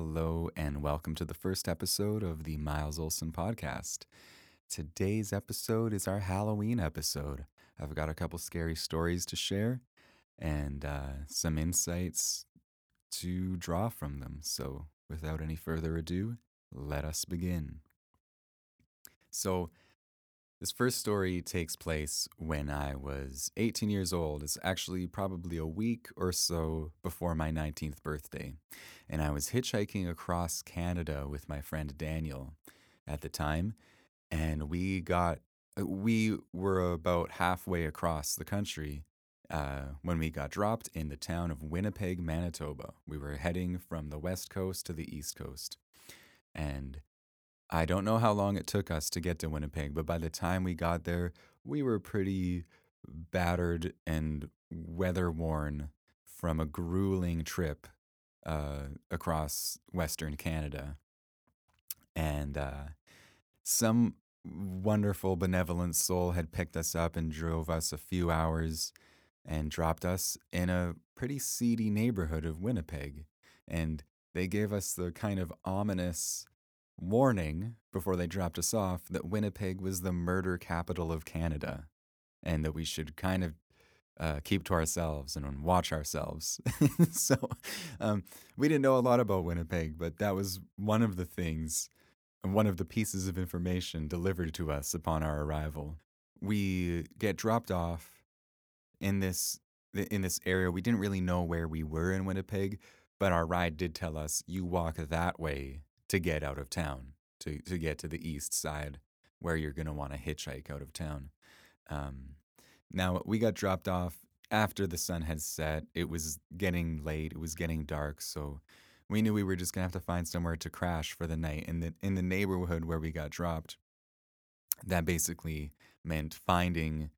Hello, and welcome to the first episode of the Miles Olsen podcast. Today's episode is our Halloween episode. I've got a couple scary stories to share and uh, some insights to draw from them. So, without any further ado, let us begin. So, this first story takes place when I was 18 years old. It's actually probably a week or so before my 19th birthday. And I was hitchhiking across Canada with my friend Daniel at the time. And we got, uh, we were about halfway across the country uh, when we got dropped in the town of Winnipeg, Manitoba. We were heading from the west coast to the east coast. And I don't know how long it took us to get to Winnipeg, but by the time we got there, we were pretty battered and weather worn from a grueling trip uh, across Western Canada. And uh, some wonderful, benevolent soul had picked us up and drove us a few hours and dropped us in a pretty seedy neighborhood of Winnipeg. And they gave us the kind of ominous warning before they dropped us off that Winnipeg was the murder capital of Canada and that we should kind of uh, keep to ourselves and watch ourselves. so um, we didn't know a lot about Winnipeg, but that was one of the things, one of the pieces of information delivered to us upon our arrival. We get dropped off in this in this area. We didn't really know where we were in Winnipeg, but our ride did tell us you walk that way to get out of town, to, to get to the east side where you're going to want to hitchhike out of town. Um, now, we got dropped off after the sun had set. It was getting late, it was getting dark. So we knew we were just going to have to find somewhere to crash for the night. In the, in the neighborhood where we got dropped, that basically meant finding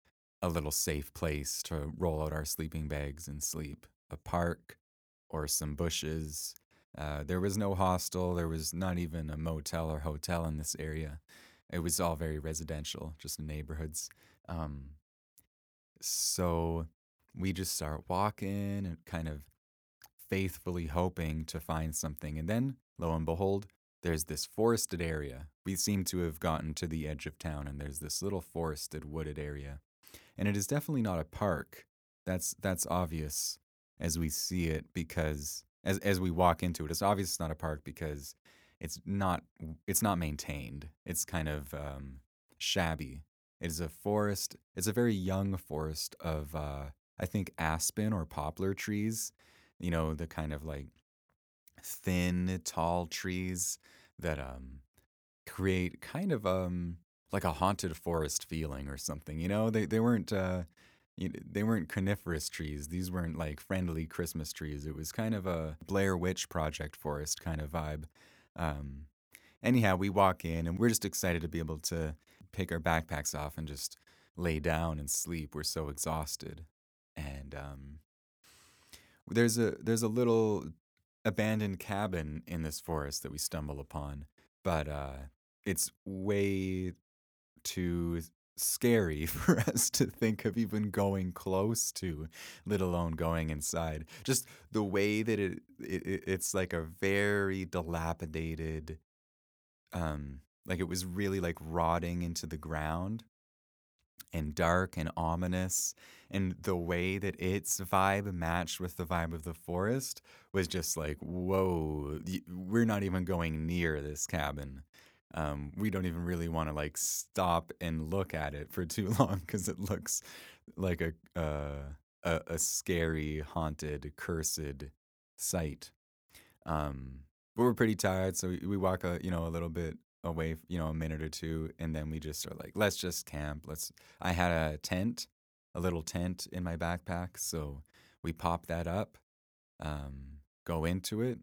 a little safe place to roll out our sleeping bags and sleep a park or some bushes uh, there was no hostel. There was not even a motel or hotel in this area. It was all very residential, just neighborhoods. Um, so we just start walking and kind of faithfully hoping to find something. And then, lo and behold, there's this forested area. We seem to have gotten to the edge of town, and there's this little forested, wooded area. And it is definitely not a park. That's that's obvious as we see it because as as we walk into it. It's obvious it's not a park because it's not it's not maintained. It's kind of um, shabby. It is a forest. It's a very young forest of uh, I think aspen or poplar trees. You know the kind of like thin, tall trees that um, create kind of um, like a haunted forest feeling or something. You know they they weren't. Uh, they weren't coniferous trees. These weren't like friendly Christmas trees. It was kind of a Blair Witch Project forest kind of vibe. Um, anyhow, we walk in and we're just excited to be able to pick our backpacks off and just lay down and sleep. We're so exhausted. And um, there's a there's a little abandoned cabin in this forest that we stumble upon, but uh, it's way too scary for us to think of even going close to, let alone going inside. Just the way that it, it it's like a very dilapidated, um, like it was really like rotting into the ground and dark and ominous. And the way that its vibe matched with the vibe of the forest was just like, whoa, we're not even going near this cabin um, we don't even really want to like stop and look at it for too long because it looks like a, uh, a a scary, haunted, cursed sight. Um, but we're pretty tired, so we, we walk a you know a little bit away, you know, a minute or two, and then we just are like, let's just camp. Let's. I had a tent, a little tent in my backpack, so we pop that up, um, go into it,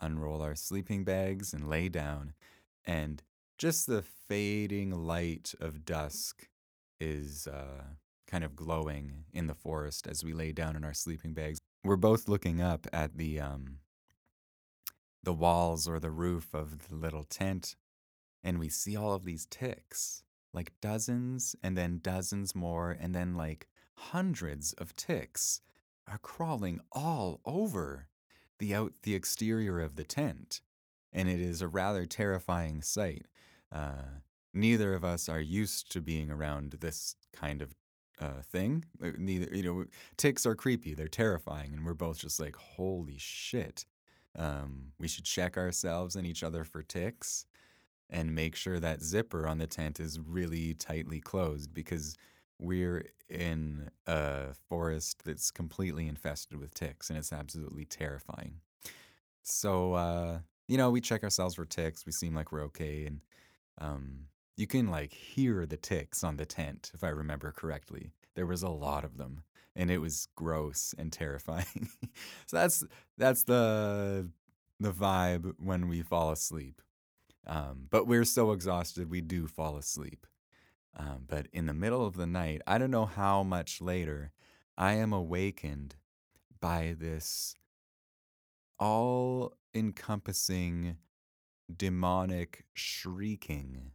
unroll our sleeping bags, and lay down. And just the fading light of dusk is uh, kind of glowing in the forest as we lay down in our sleeping bags. We're both looking up at the um, the walls or the roof of the little tent, and we see all of these ticks, like dozens and then dozens more, and then like hundreds of ticks are crawling all over the out the exterior of the tent. And it is a rather terrifying sight. Uh, neither of us are used to being around this kind of uh, thing. Uh, neither, you know, ticks are creepy. They're terrifying, and we're both just like, holy shit. Um, we should check ourselves and each other for ticks and make sure that zipper on the tent is really tightly closed because we're in a forest that's completely infested with ticks and it's absolutely terrifying. So, uh, you know, we check ourselves for ticks. We seem like we're okay. And um, you can like hear the ticks on the tent, if I remember correctly. There was a lot of them and it was gross and terrifying. so that's that's the the vibe when we fall asleep. Um, but we're so exhausted we do fall asleep. Um, but in the middle of the night, I don't know how much later, I am awakened by this all encompassing demonic shrieking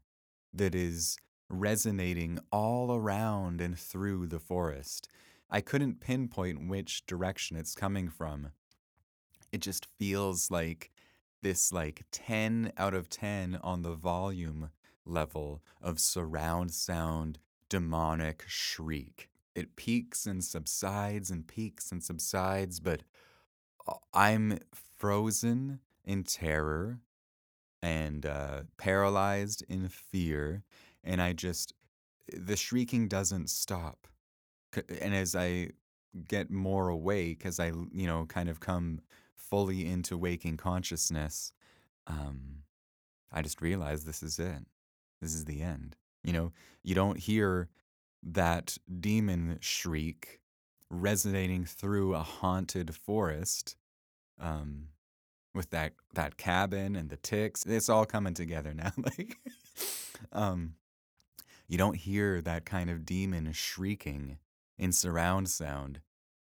that is resonating all around and through the forest. I couldn't pinpoint which direction it's coming from. It just feels like this like 10 out of 10 on the volume level of surround sound demonic shriek. It peaks and subsides and peaks and subsides, but I'm frozen in terror and uh, paralyzed in fear. And I just, the shrieking doesn't stop. And as I get more awake, as I, you know, kind of come fully into waking consciousness, um, I just realize this is it. This is the end. You know, you don't hear that demon shriek resonating through a haunted forest um, with that that cabin and the ticks. It's all coming together now. like, um, you don't hear that kind of demon shrieking in surround sound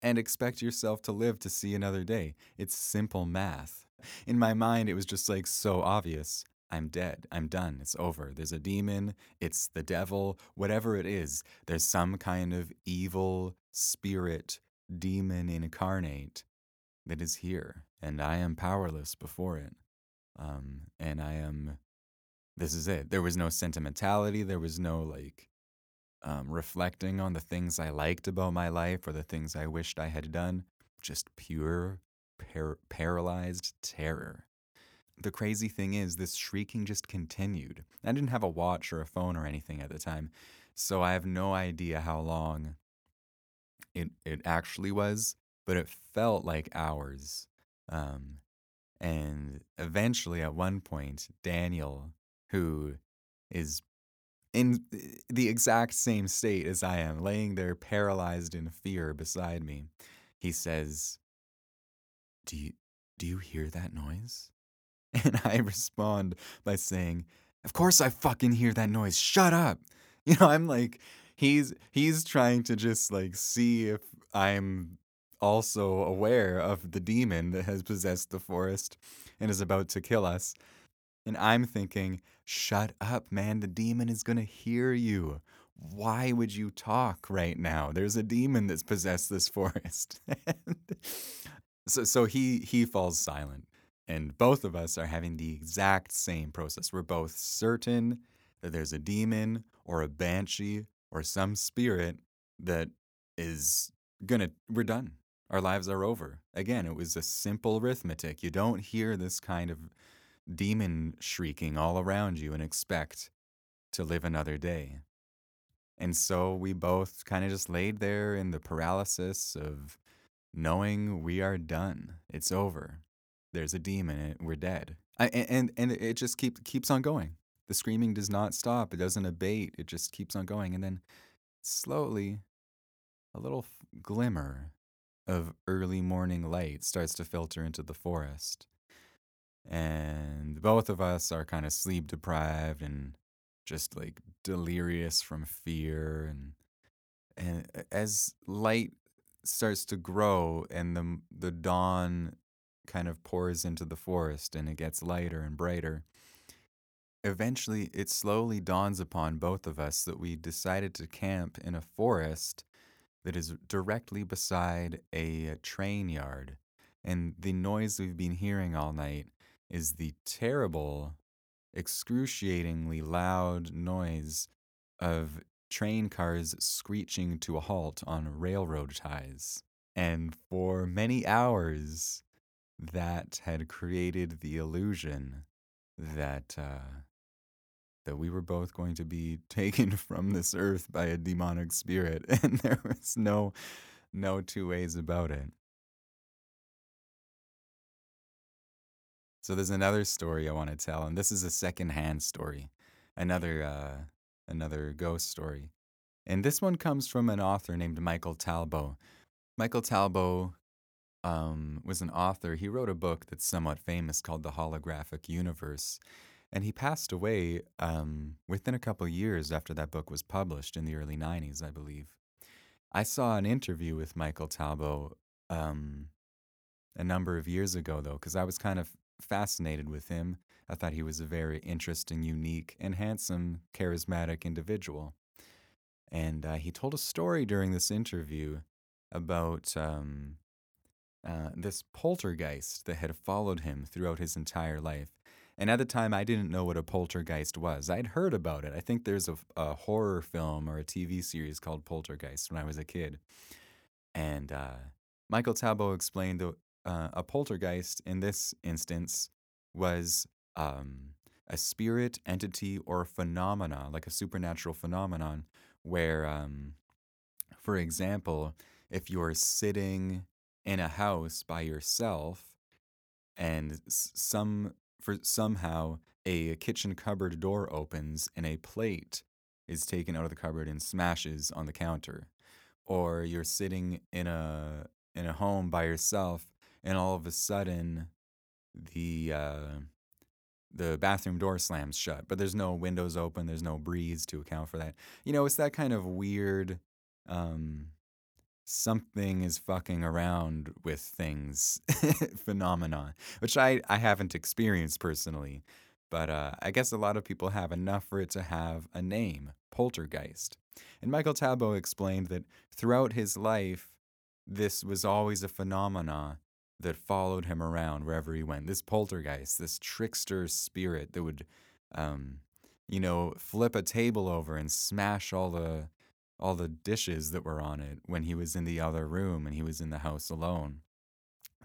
and expect yourself to live to see another day. It's simple math. In my mind, it was just like so obvious. I'm dead. I'm done. It's over. There's a demon. It's the devil. Whatever it is, there's some kind of evil spirit, demon incarnate that is here, and I am powerless before it. Um, and I am. This is it. There was no sentimentality. There was no like um, reflecting on the things I liked about my life or the things I wished I had done. Just pure, par- paralyzed terror the crazy thing is, this shrieking just continued. I didn't have a watch or a phone or anything at the time, so I have no idea how long it, it actually was, but it felt like hours. Um, and eventually, at one point, Daniel, who is in the exact same state as I am, laying there paralyzed in fear beside me, he says, "Do you do you hear that noise?" And I respond by saying, Of course I fucking hear that noise. Shut up. You know, I'm like, he's he's trying to just like see if I'm also aware of the demon that has possessed the forest and is about to kill us. And I'm thinking, shut up, man. The demon is going to hear you. Why would you talk right now? There's a demon that's possessed this forest. so so he he falls silent. And both of us are having the exact same process. We're both certain that there's a demon or a banshee or some spirit that is gonna, we're done. Our lives are over. Again, it was a simple arithmetic. You don't hear this kind of demon shrieking all around you and expect to live another day. And so we both kind of just laid there in the paralysis of knowing we are done. It's over there's a demon and we're dead. I, and and it just keep, keeps on going. The screaming does not stop. It doesn't abate. It just keeps on going. And then slowly, a little glimmer of early morning light starts to filter into the forest. And both of us are kind of sleep deprived and just like delirious from fear and and as light starts to grow and the the dawn kind of pours into the forest and it gets lighter and brighter. Eventually, it slowly dawns upon both of us that we decided to camp in a forest that is directly beside a train yard. And the noise we've been hearing all night is the terrible, excruciatingly loud noise of train cars screeching to a halt on railroad ties. And for many hours, that had created the illusion that uh, that we were both going to be taken from this earth by a demonic spirit, and there was no no two ways about it. So there's another story I want to tell, and this is a secondhand story, another uh, another ghost story, and this one comes from an author named Michael Talbot. Michael Talbot um, was an author. He wrote a book that's somewhat famous called The Holographic Universe, and he passed away um, within a couple years after that book was published in the early '90s, I believe. I saw an interview with Michael Talbot um, a number of years ago, though, because I was kind of fascinated with him. I thought he was a very interesting, unique, and handsome, charismatic individual. And uh, he told a story during this interview about um, uh, this poltergeist that had followed him throughout his entire life. And at the time, I didn't know what a poltergeist was. I'd heard about it. I think there's a, a horror film or a TV series called Poltergeist when I was a kid. And uh, Michael Talbot explained that uh, a poltergeist in this instance was um, a spirit, entity, or phenomena, like a supernatural phenomenon, where, um, for example, if you're sitting in a house by yourself and some for somehow a kitchen cupboard door opens and a plate is taken out of the cupboard and smashes on the counter. Or you're sitting in a in a home by yourself and all of a sudden the uh, the bathroom door slams shut but there's no windows open there's no breeze to account for that. You know it's that kind of weird um, something is fucking around with things phenomenon, which I, I haven't experienced personally. But uh, I guess a lot of people have enough for it to have a name, poltergeist. And Michael Talbot explained that throughout his life, this was always a phenomena that followed him around wherever he went. This poltergeist, this trickster spirit that would, um, you know, flip a table over and smash all the all the dishes that were on it when he was in the other room and he was in the house alone.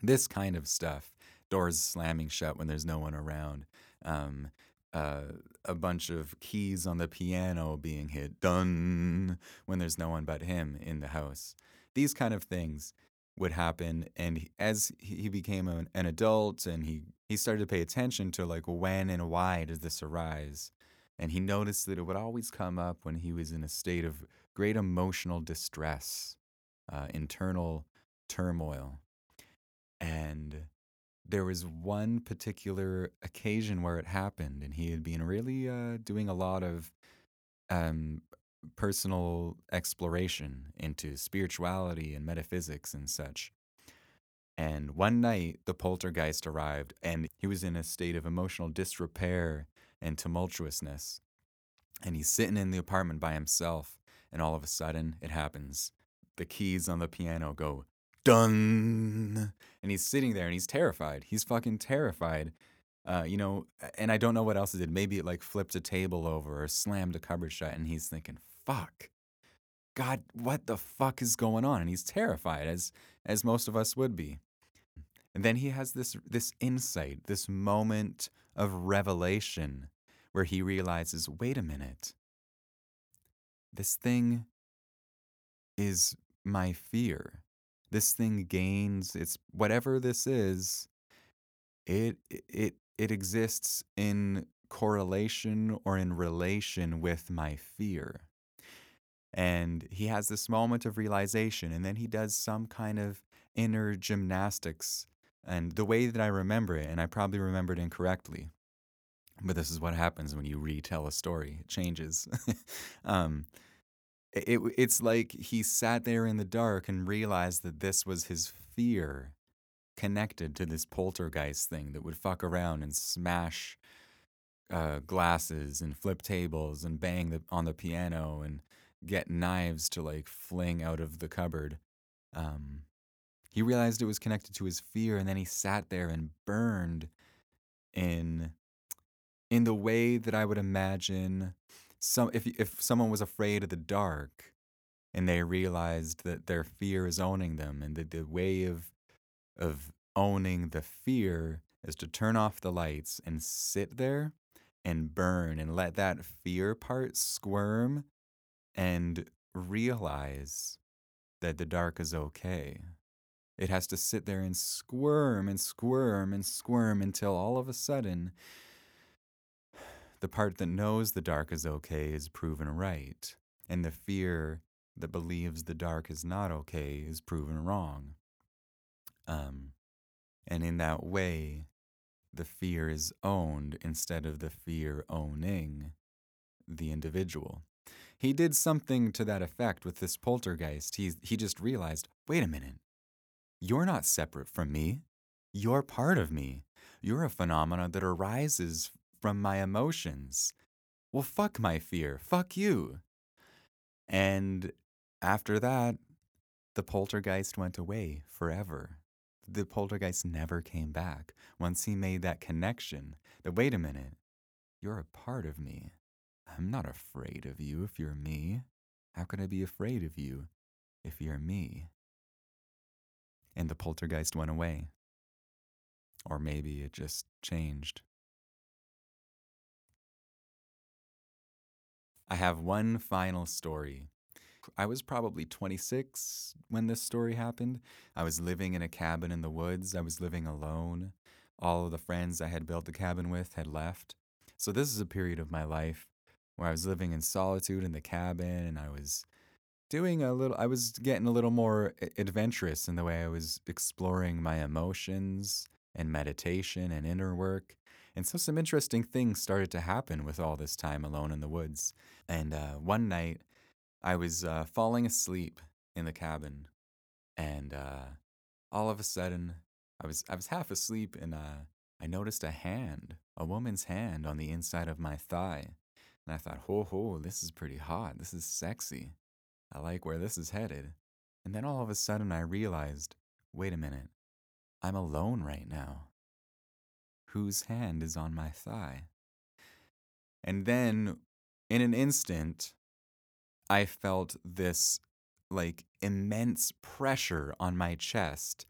This kind of stuff. Doors slamming shut when there's no one around. Um, uh, a bunch of keys on the piano being hit done when there's no one but him in the house. These kind of things would happen and as he became an, an adult and he he started to pay attention to like when and why does this arise and he noticed that it would always come up when he was in a state of great emotional distress, uh, internal turmoil. And there was one particular occasion where it happened, and he had been really uh, doing a lot of um, personal exploration into spirituality and metaphysics and such. And one night, the poltergeist arrived, and he was in a state of emotional disrepair and tumultuousness. And he's sitting in the apartment by himself, and all of a sudden it happens. The keys on the piano go dun, and he's sitting there and he's terrified. He's fucking terrified. Uh, you know, and I don't know what else it did. Maybe it like flipped a table over or slammed a cupboard shut, and he's thinking, "Fuck, God, what the fuck is going on?" And he's terrified, as as most of us would be. And then he has this this insight, this moment of revelation, where he realizes, "Wait a minute, this thing is my fear. This thing gains its whatever this is, it it it exists in correlation or in relation with my fear. And he has this moment of realization, and then he does some kind of inner gymnastics. And the way that I remember it, and I probably remembered incorrectly, but this is what happens when you retell a story. It changes. um, it, it's like he sat there in the dark and realized that this was his fear connected to this poltergeist thing that would fuck around and smash uh, glasses and flip tables and bang the, on the piano and get knives to like fling out of the cupboard. Um, he realized it was connected to his fear, and then he sat there and burned in in the way that I would imagine some if if someone was afraid of the dark and they realized that their fear is owning them and that the way of of owning the fear is to turn off the lights and sit there and burn and let that fear part squirm and realize that the dark is okay. It has to sit there and squirm and squirm and squirm until all of a sudden the part that knows the dark is okay is proven right. And the fear that believes the dark is not okay is proven wrong. Um, and in that way, the fear is owned instead of the fear owning the individual. He did something to that effect with this poltergeist. He, he just realized wait a minute, you're not separate from me. You're part of me. You're a phenomena that arises from my emotions. Well, fuck my fear. Fuck you. And after that, the poltergeist went away forever. The poltergeist never came back once he made that connection that, wait a minute, you're a part of me. I'm not afraid of you if you're me. How could I be afraid of you if you're me? And the poltergeist went away. Or maybe it just changed. I have one final story. I was probably 26 when this story happened. I was living in a cabin in the woods. I was living alone. All of the friends I had built the cabin with had left. So, this is a period of my life where I was living in solitude in the cabin and I was doing a little, I was getting a little more adventurous in the way I was exploring my emotions and meditation and inner work. And so some interesting things started to happen with all this time alone in the woods. And uh, one night, I was uh, falling asleep in the cabin, and uh, all of a sudden, I was I was half asleep, and uh, I noticed a hand, a woman's hand, on the inside of my thigh, and I thought, "Ho ho, this is pretty hot. This is sexy. I like where this is headed." And then all of a sudden, I realized, "Wait a minute, I'm alone right now." Whose hand is on my thigh. And then in an instant, I felt this like immense pressure on my chest,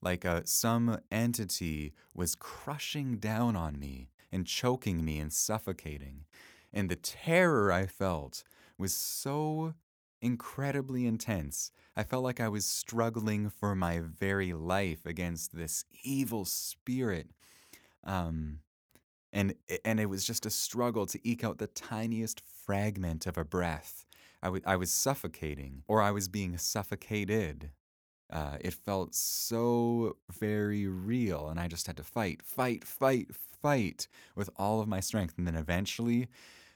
like a, uh, some entity was crushing down on me and choking me and suffocating. And the terror I felt was so incredibly intense. I felt like I was struggling for my very life against this evil spirit um, and and it was just a struggle to eke out the tiniest fragment of a breath. I, w- I was suffocating, or I was being suffocated. Uh, it felt so very real, and I just had to fight, fight, fight, fight with all of my strength. And then eventually,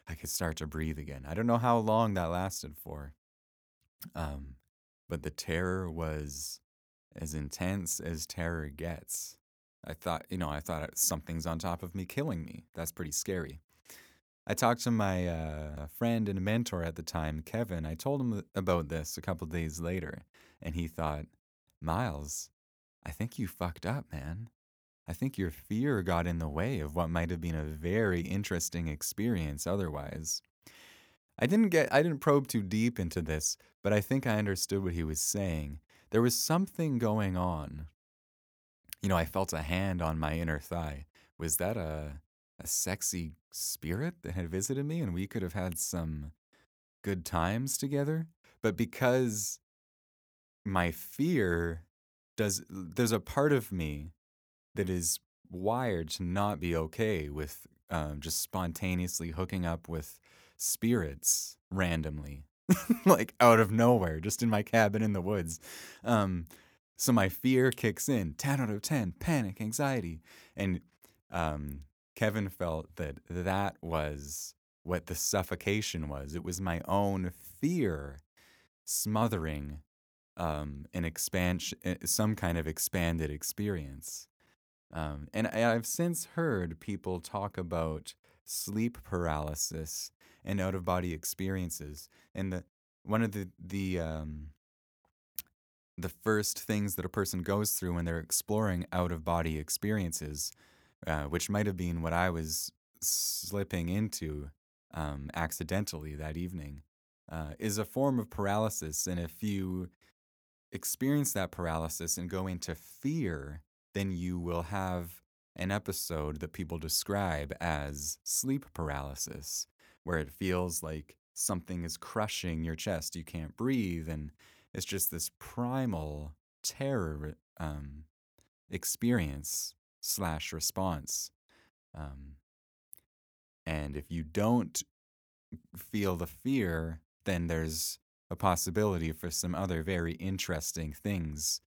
I could start to breathe again. I don't know how long that lasted for, um, but the terror was as intense as terror gets. I thought, you know, I thought something's on top of me killing me. That's pretty scary. I talked to my uh, friend and mentor at the time, Kevin. I told him about this a couple days later, and he thought, Miles, I think you fucked up, man. I think your fear got in the way of what might have been a very interesting experience otherwise. I didn't get I didn't probe too deep into this, but I think I understood what he was saying. There was something going on you know, I felt a hand on my inner thigh. Was that a a sexy spirit that had visited me and we could have had some good times together? But because my fear does there's a part of me that is wired to not be okay with um, just spontaneously hooking up with spirits randomly like out of nowhere just in my cabin in the woods um, so my fear kicks in 10 out of 10, panic, anxiety. And um, Kevin felt that that was what the suffocation was. It was my own fear smothering um, an expansion, eh, some kind of expanded experience. Um, and I've since heard people talk about sleep paralysis and out of body experiences. And the one of the the um, the first things that a person goes through when they're exploring out of body experiences uh, which might have been what I was slipping into um, accidentally that evening, uh, is a form of paralysis. And if you experience that paralysis and go into fear, then you will have an episode that people describe as sleep paralysis, where it feels like something is crushing your chest. You can't breathe. And it's just this primal terror um, experience slash response. Um, and if you don't feel the fear, then there's a possibility for some other very interesting things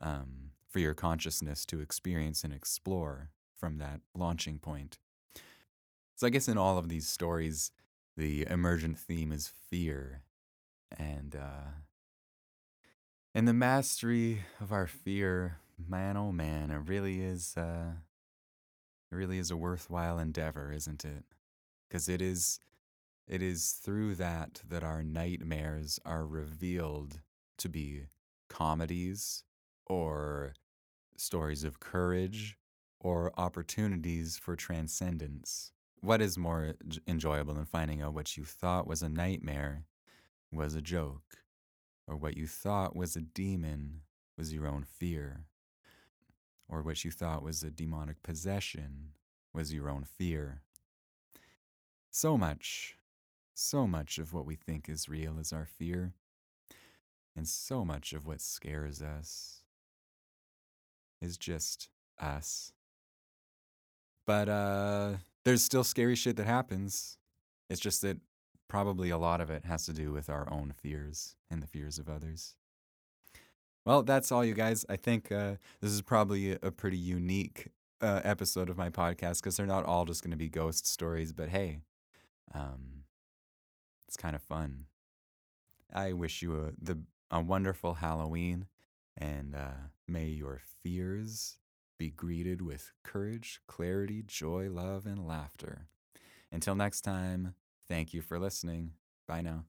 um, for your consciousness to experience and explore from that launching point. So, I guess in all of these stories, the emergent theme is fear. And, uh, and the mastery of our fear, man, oh man, it really is, uh, it really is a worthwhile endeavor, isn't it? Because it is it is through that that our nightmares are revealed to be comedies or stories of courage or opportunities for transcendence. What is more enjoyable than finding out what you thought was a nightmare was a joke, or what you thought was a demon was your own fear, or what you thought was a demonic possession was your own fear? So much so much of what we think is real is our fear, and so much of what scares us is just us. But uh, there's still scary shit that happens. It's just that probably a lot of it has to do with our own fears and the fears of others. Well, that's all, you guys. I think uh, this is probably a pretty unique uh, episode of my podcast because they're not all just going to be ghost stories. But hey, um, it's kind of fun. I wish you a, the, a wonderful Halloween, and uh, may your fears be greeted with courage, clarity, joy, love, and laughter. Until next time, thank you for listening. Bye now.